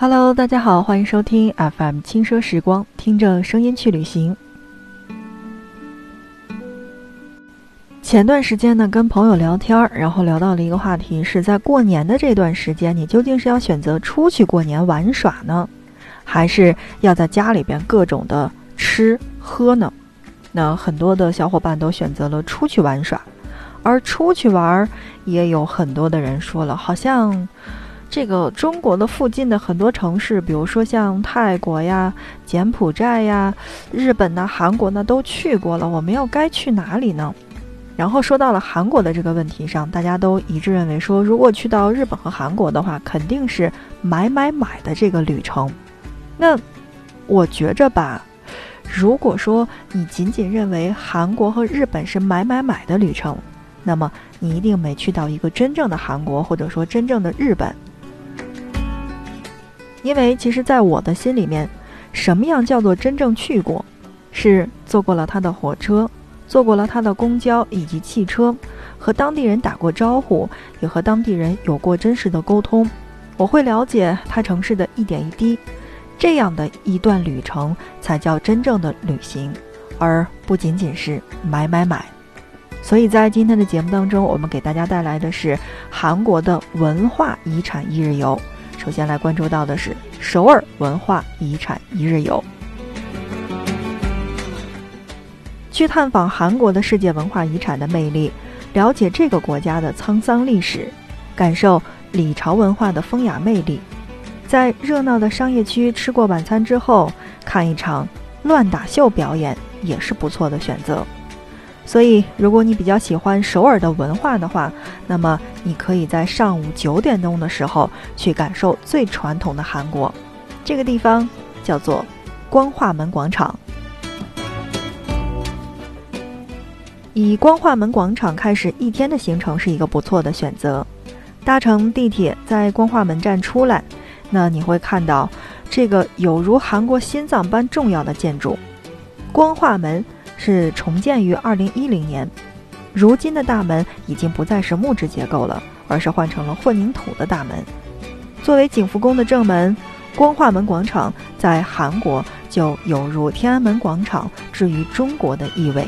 Hello，大家好，欢迎收听 FM 轻奢时光，听着声音去旅行。前段时间呢，跟朋友聊天儿，然后聊到了一个话题，是在过年的这段时间，你究竟是要选择出去过年玩耍呢，还是要在家里边各种的吃喝呢？那很多的小伙伴都选择了出去玩耍，而出去玩也有很多的人说了，好像这个中国的附近的很多城市，比如说像泰国呀、柬埔寨呀、日本呐、韩国呢，都去过了，我们要该去哪里呢？然后说到了韩国的这个问题上，大家都一致认为说，如果去到日本和韩国的话，肯定是买买买的这个旅程。那我觉着吧，如果说你仅仅认为韩国和日本是买买买的旅程，那么你一定没去到一个真正的韩国，或者说真正的日本。因为其实，在我的心里面，什么样叫做真正去过，是坐过了他的火车。坐过了他的公交以及汽车，和当地人打过招呼，也和当地人有过真实的沟通。我会了解他城市的一点一滴，这样的一段旅程才叫真正的旅行，而不仅仅是买买买。所以在今天的节目当中，我们给大家带来的是韩国的文化遗产一日游。首先来关注到的是首尔文化遗产一日游。去探访韩国的世界文化遗产的魅力，了解这个国家的沧桑历史，感受李朝文化的风雅魅力，在热闹的商业区吃过晚餐之后，看一场乱打秀表演也是不错的选择。所以，如果你比较喜欢首尔的文化的话，那么你可以在上午九点钟的时候去感受最传统的韩国。这个地方叫做光化门广场。以光化门广场开始一天的行程是一个不错的选择。搭乘地铁在光化门站出来，那你会看到这个有如韩国心脏般重要的建筑。光化门是重建于2010年，如今的大门已经不再是木质结构了，而是换成了混凝土的大门。作为景福宫的正门，光化门广场在韩国就有如天安门广场置于中国的意味。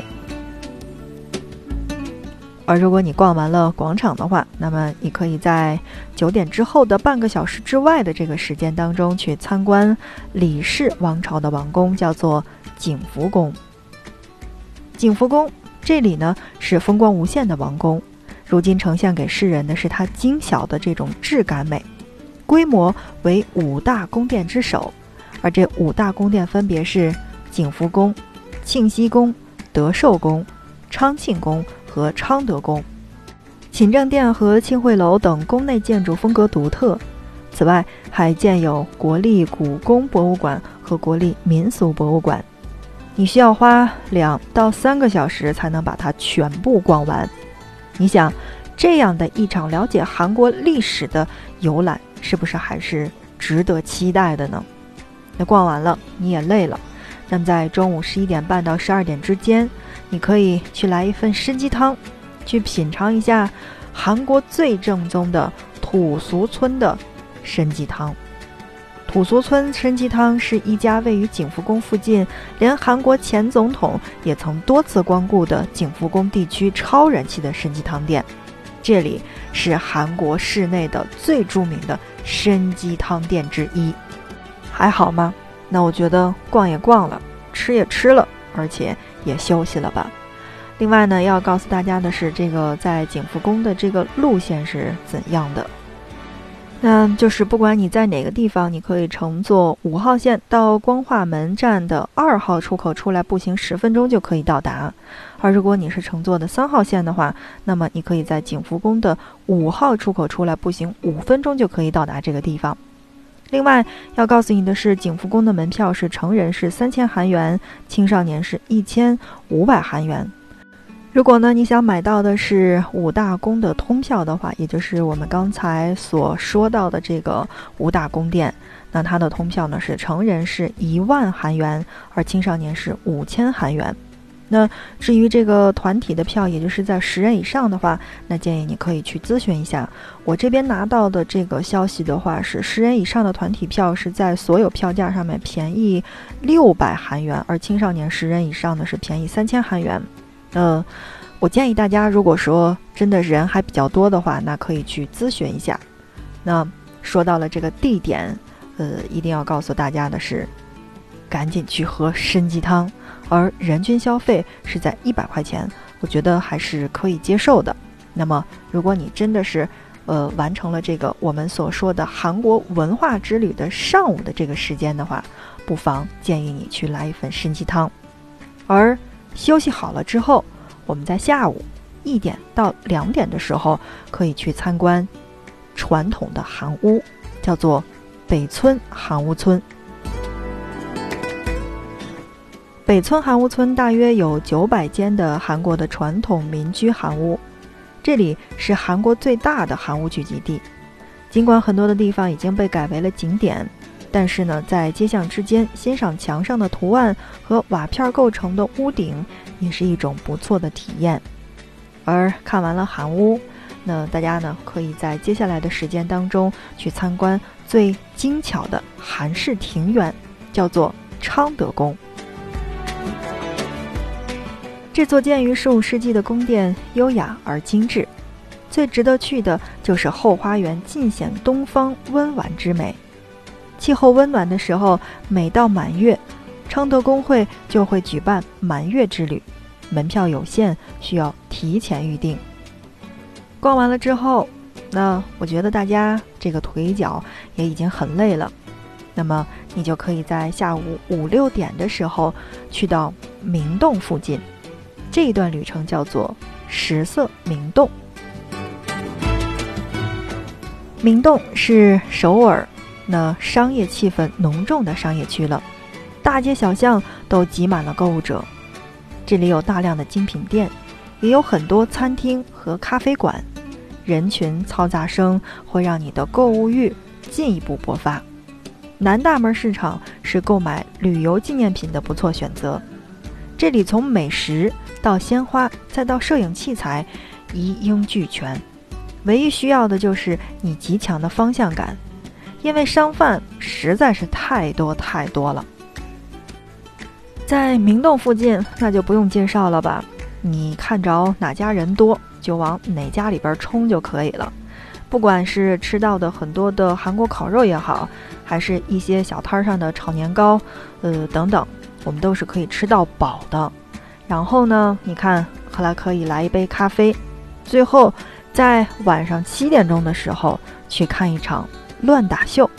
而如果你逛完了广场的话，那么你可以在九点之后的半个小时之外的这个时间当中去参观李氏王朝的王宫，叫做景福宫。景福宫这里呢是风光无限的王宫，如今呈现给世人的是它精小的这种质感美，规模为五大宫殿之首，而这五大宫殿分别是景福宫、庆熙宫、德寿宫、昌庆宫。和昌德宫、勤政殿和庆会楼等宫内建筑风格独特。此外，还建有国立古宫博物馆和国立民俗博物馆。你需要花两到三个小时才能把它全部逛完。你想，这样的一场了解韩国历史的游览，是不是还是值得期待的呢？那逛完了，你也累了。那么，在中午十一点半到十二点之间。你可以去来一份参鸡汤，去品尝一下韩国最正宗的土俗村的参鸡汤。土俗村参鸡汤是一家位于景福宫附近，连韩国前总统也曾多次光顾的景福宫地区超人气的参鸡汤店。这里是韩国市内的最著名的参鸡汤店之一。还好吗？那我觉得逛也逛了，吃也吃了，而且。也休息了吧。另外呢，要告诉大家的是，这个在景福宫的这个路线是怎样的？那就是不管你在哪个地方，你可以乘坐五号线到光化门站的二号出口出来，步行十分钟就可以到达。而如果你是乘坐的三号线的话，那么你可以在景福宫的五号出口出来，步行五分钟就可以到达这个地方。另外要告诉你的是，景福宫的门票是成人是三千韩元，青少年是一千五百韩元。如果呢你想买到的是五大宫的通票的话，也就是我们刚才所说到的这个五大宫殿，那它的通票呢是成人是一万韩元，而青少年是五千韩元。那至于这个团体的票，也就是在十人以上的话，那建议你可以去咨询一下。我这边拿到的这个消息的话，是十人以上的团体票是在所有票价上面便宜六百韩元，而青少年十人以上的是便宜三千韩元。呃，我建议大家，如果说真的人还比较多的话，那可以去咨询一下。那说到了这个地点，呃，一定要告诉大家的是，赶紧去喝参鸡汤。而人均消费是在一百块钱，我觉得还是可以接受的。那么，如果你真的是，呃，完成了这个我们所说的韩国文化之旅的上午的这个时间的话，不妨建议你去来一份参鸡汤。而休息好了之后，我们在下午一点到两点的时候可以去参观传统的韩屋，叫做北村韩屋村。北村韩屋村大约有九百间的韩国的传统民居韩屋，这里是韩国最大的韩屋聚集地。尽管很多的地方已经被改为了景点，但是呢，在街巷之间欣赏墙上的图案和瓦片构成的屋顶，也是一种不错的体验。而看完了韩屋，那大家呢，可以在接下来的时间当中去参观最精巧的韩式庭园，叫做昌德宫。这座建于十五世纪的宫殿优雅而精致，最值得去的就是后花园尽显东方温婉之美。气候温暖的时候，每到满月，昌德宫会就会举办满月之旅，门票有限，需要提前预定。逛完了之后，那我觉得大家这个腿脚也已经很累了，那么你就可以在下午五六点的时候去到明洞附近。这一段旅程叫做十色明洞。明洞是首尔那商业气氛浓重的商业区了，大街小巷都挤满了购物者。这里有大量的精品店，也有很多餐厅和咖啡馆，人群嘈杂声会让你的购物欲进一步勃发。南大门市场是购买旅游纪念品的不错选择，这里从美食。到鲜花，再到摄影器材，一应俱全。唯一需要的就是你极强的方向感，因为商贩实在是太多太多了。在明洞附近，那就不用介绍了吧？你看着哪家人多，就往哪家里边冲就可以了。不管是吃到的很多的韩国烤肉也好，还是一些小摊上的炒年糕，呃等等，我们都是可以吃到饱的。然后呢？你看，后来可以来一杯咖啡，最后在晚上七点钟的时候去看一场乱打秀。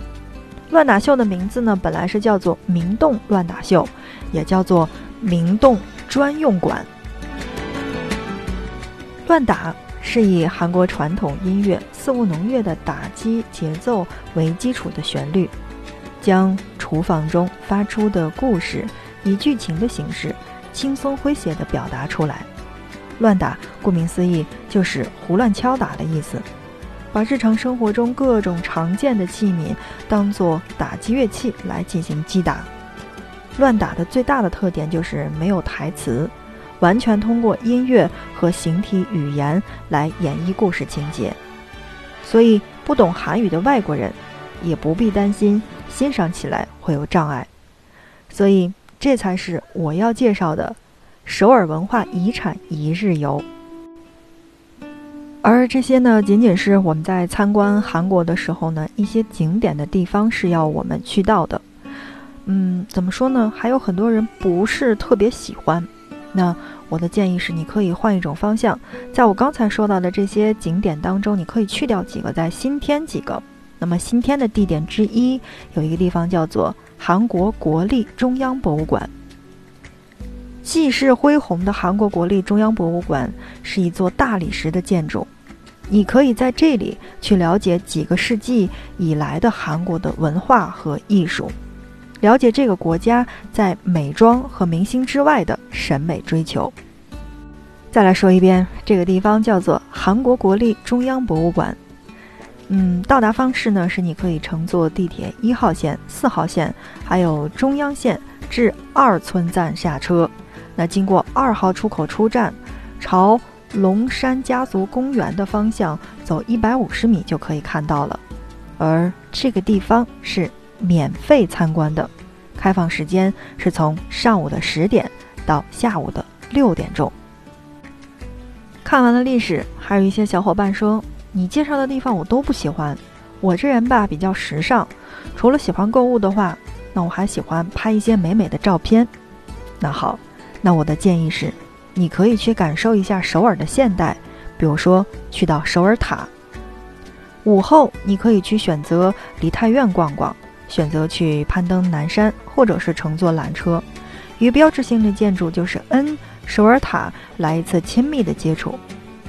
乱打秀的名字呢，本来是叫做明洞乱打秀，也叫做明洞专用馆。乱打是以韩国传统音乐四物农乐的打击节奏为基础的旋律，将厨房中发出的故事以剧情的形式。轻松诙谐地表达出来，乱打顾名思义就是胡乱敲打的意思，把日常生活中各种常见的器皿当做打击乐器来进行击打。乱打的最大的特点就是没有台词，完全通过音乐和形体语言来演绎故事情节，所以不懂韩语的外国人也不必担心欣赏起来会有障碍。所以。这才是我要介绍的首尔文化遗产一日游，而这些呢，仅仅是我们在参观韩国的时候呢，一些景点的地方是要我们去到的。嗯，怎么说呢？还有很多人不是特别喜欢。那我的建议是，你可以换一种方向，在我刚才说到的这些景点当中，你可以去掉几个，再新添几个。那么新添的地点之一，有一个地方叫做。韩国国立中央博物馆，气势恢宏的韩国国立中央博物馆是一座大理石的建筑，你可以在这里去了解几个世纪以来的韩国的文化和艺术，了解这个国家在美妆和明星之外的审美追求。再来说一遍，这个地方叫做韩国国立中央博物馆。嗯，到达方式呢是你可以乘坐地铁一号线、四号线，还有中央线至二村站下车。那经过二号出口出站，朝龙山家族公园的方向走一百五十米就可以看到了。而这个地方是免费参观的，开放时间是从上午的十点到下午的六点钟。看完了历史，还有一些小伙伴说。你介绍的地方我都不喜欢，我这人吧比较时尚，除了喜欢购物的话，那我还喜欢拍一些美美的照片。那好，那我的建议是，你可以去感受一下首尔的现代，比如说去到首尔塔。午后你可以去选择梨泰院逛逛，选择去攀登南山，或者是乘坐缆车，与标志性的建筑就是 N 首尔塔来一次亲密的接触。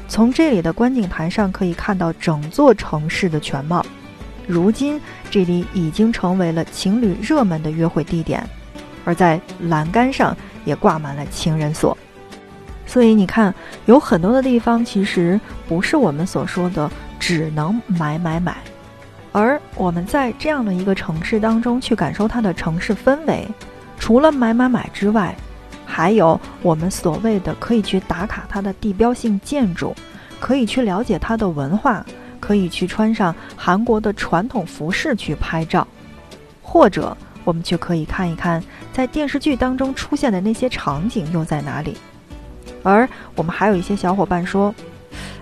从这里的观景台上可以看到整座城市的全貌。如今，这里已经成为了情侣热门的约会地点，而在栏杆上也挂满了情人锁。所以你看，有很多的地方其实不是我们所说的只能买买买，而我们在这样的一个城市当中去感受它的城市氛围，除了买买买之外。还有我们所谓的可以去打卡它的地标性建筑，可以去了解它的文化，可以去穿上韩国的传统服饰去拍照，或者我们就可以看一看在电视剧当中出现的那些场景又在哪里。而我们还有一些小伙伴说，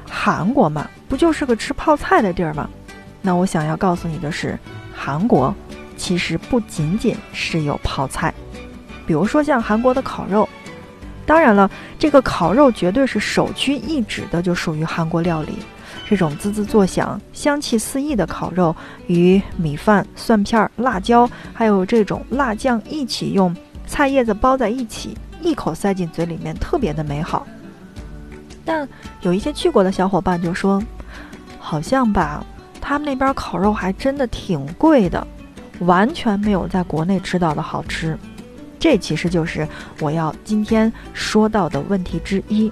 韩国嘛，不就是个吃泡菜的地儿吗？那我想要告诉你的是，韩国其实不仅仅是有泡菜。比如说像韩国的烤肉，当然了，这个烤肉绝对是首屈一指的，就属于韩国料理。这种滋滋作响、香气四溢的烤肉，与米饭、蒜片、辣椒，还有这种辣酱一起用菜叶子包在一起，一口塞进嘴里面，特别的美好。但有一些去过的小伙伴就说，好像吧，他们那边烤肉还真的挺贵的，完全没有在国内吃到的好吃。这其实就是我要今天说到的问题之一。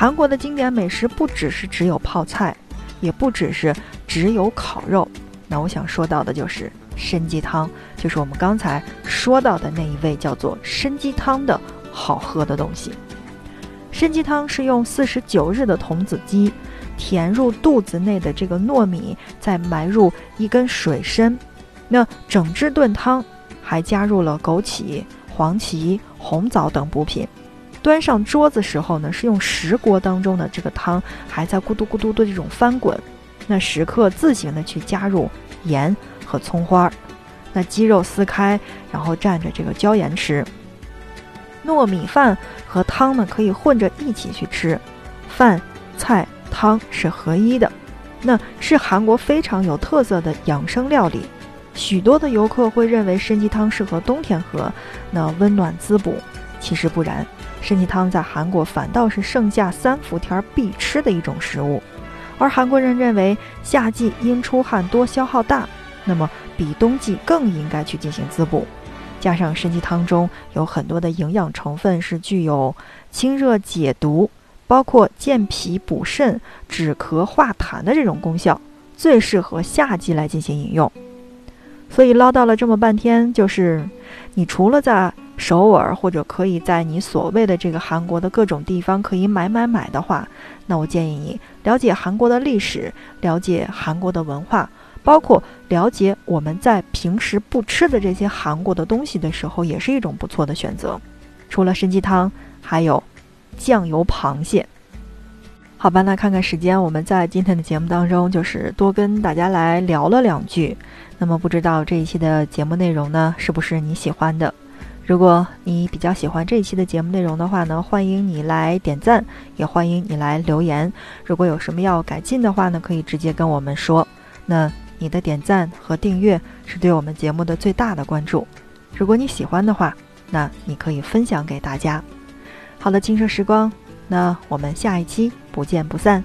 韩国的经典美食不只是只有泡菜，也不只是只有烤肉。那我想说到的就是参鸡汤，就是我们刚才说到的那一味叫做参鸡汤的好喝的东西。参鸡汤是用四十九日的童子鸡填入肚子内的这个糯米，再埋入一根水参，那整只炖汤。还加入了枸杞、黄芪、红枣等补品，端上桌子时候呢，是用石锅当中的这个汤还在咕嘟咕嘟的这种翻滚，那食客自行的去加入盐和葱花儿，那鸡肉撕开，然后蘸着这个椒盐吃。糯米饭和汤呢可以混着一起去吃，饭菜汤是合一的，那是韩国非常有特色的养生料理。许多的游客会认为参鸡汤适合冬天喝，那温暖滋补。其实不然，参鸡汤在韩国反倒是盛夏三伏天必吃的一种食物。而韩国人认为夏季因出汗多消耗大，那么比冬季更应该去进行滋补。加上参鸡汤中有很多的营养成分是具有清热解毒、包括健脾补肾、止咳化痰的这种功效，最适合夏季来进行饮用。所以唠叨了这么半天，就是你除了在首尔，或者可以在你所谓的这个韩国的各种地方可以买买买的话，那我建议你了解韩国的历史，了解韩国的文化，包括了解我们在平时不吃的这些韩国的东西的时候，也是一种不错的选择。除了参鸡汤，还有酱油螃蟹。好吧，那看看时间，我们在今天的节目当中就是多跟大家来聊了两句。那么不知道这一期的节目内容呢，是不是你喜欢的？如果你比较喜欢这一期的节目内容的话呢，欢迎你来点赞，也欢迎你来留言。如果有什么要改进的话呢，可以直接跟我们说。那你的点赞和订阅是对我们节目的最大的关注。如果你喜欢的话，那你可以分享给大家。好的，轻奢时光，那我们下一期不见不散。